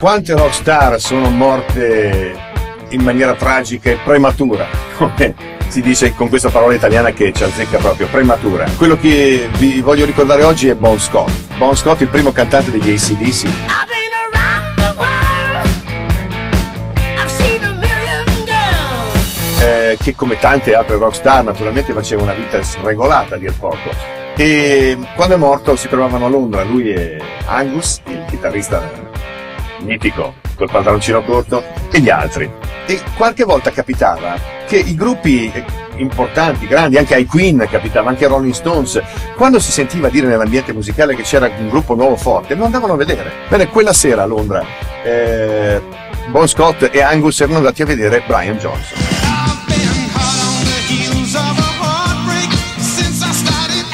Quante rockstar sono morte in maniera tragica e prematura, come si dice con questa parola italiana che ci azzecca proprio, prematura. Quello che vi voglio ricordare oggi è Bon Scott. Bon Scott, il primo cantante degli ACDC. Eh, che come tante altre rockstar naturalmente faceva una vita sregolata a dir poco e quando è morto si trovavano a Londra lui e Angus il chitarrista mitico col pantaloncino corto e gli altri e qualche volta capitava che i gruppi importanti, grandi, anche ai Queen capitava, anche ai Rolling Stones, quando si sentiva dire nell'ambiente musicale che c'era un gruppo nuovo forte, lo andavano a vedere. Bene, quella sera a Londra eh, Bon Scott e Angus erano andati a vedere Brian Johnson.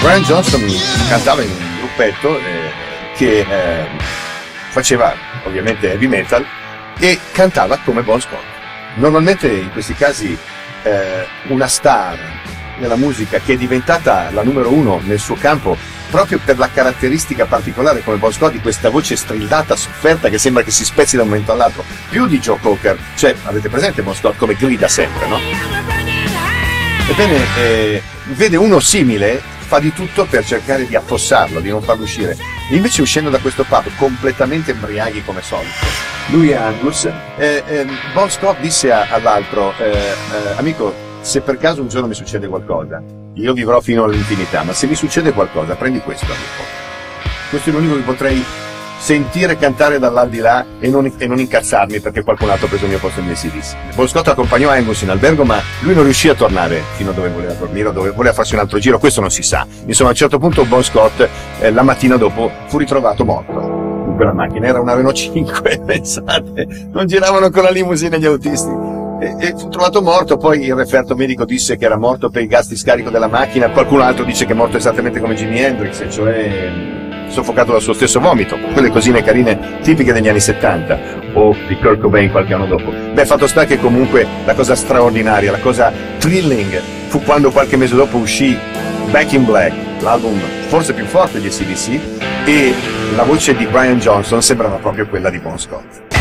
Brian Johnson cantava in un gruppetto eh, che eh, faceva ovviamente heavy metal e cantava come Bon Scott. Normalmente in questi casi eh, una star nella musica che è diventata la numero uno nel suo campo proprio per la caratteristica particolare come Bon Scott di questa voce strillata, sofferta che sembra che si spezzi da un momento all'altro, più di Joe Cocker, cioè avete presente Bon Scott come grida sempre, no? Ebbene, eh, vede uno simile fa di tutto per cercare di affossarlo, di non farlo uscire. Invece uscendo da questo pub completamente embriaghi come solito, lui e Angus, eh, eh, Bon Scott disse a, all'altro, eh, eh, amico, se per caso un giorno mi succede qualcosa, io vivrò fino all'infinità, ma se mi succede qualcosa, prendi questo, amico. Questo è l'unico che potrei sentire cantare dall'aldilà e non, e non incazzarmi perché qualcun altro ha preso il mio posto in ACDC. Paul Scott accompagnò Angus in albergo ma lui non riuscì a tornare fino a dove voleva dormire o dove voleva farsi un altro giro, questo non si sa. Insomma a un certo punto Bon Scott eh, la mattina dopo fu ritrovato morto in quella macchina, era una Renault 5, pensate, non giravano con la limousine gli autisti. E, e, fu trovato morto, poi il referto medico disse che era morto per i gas di scarico della macchina, qualcun altro dice che è morto esattamente come Jimi Hendrix, cioè soffocato dal suo stesso vomito, quelle cosine carine tipiche degli anni 70 o di Kurt Cobain qualche anno dopo. Beh, fatto sta che comunque la cosa straordinaria, la cosa thrilling fu quando qualche mese dopo uscì Back in Black, l'album forse più forte di CDC, e la voce di Brian Johnson sembrava proprio quella di Bon Scott.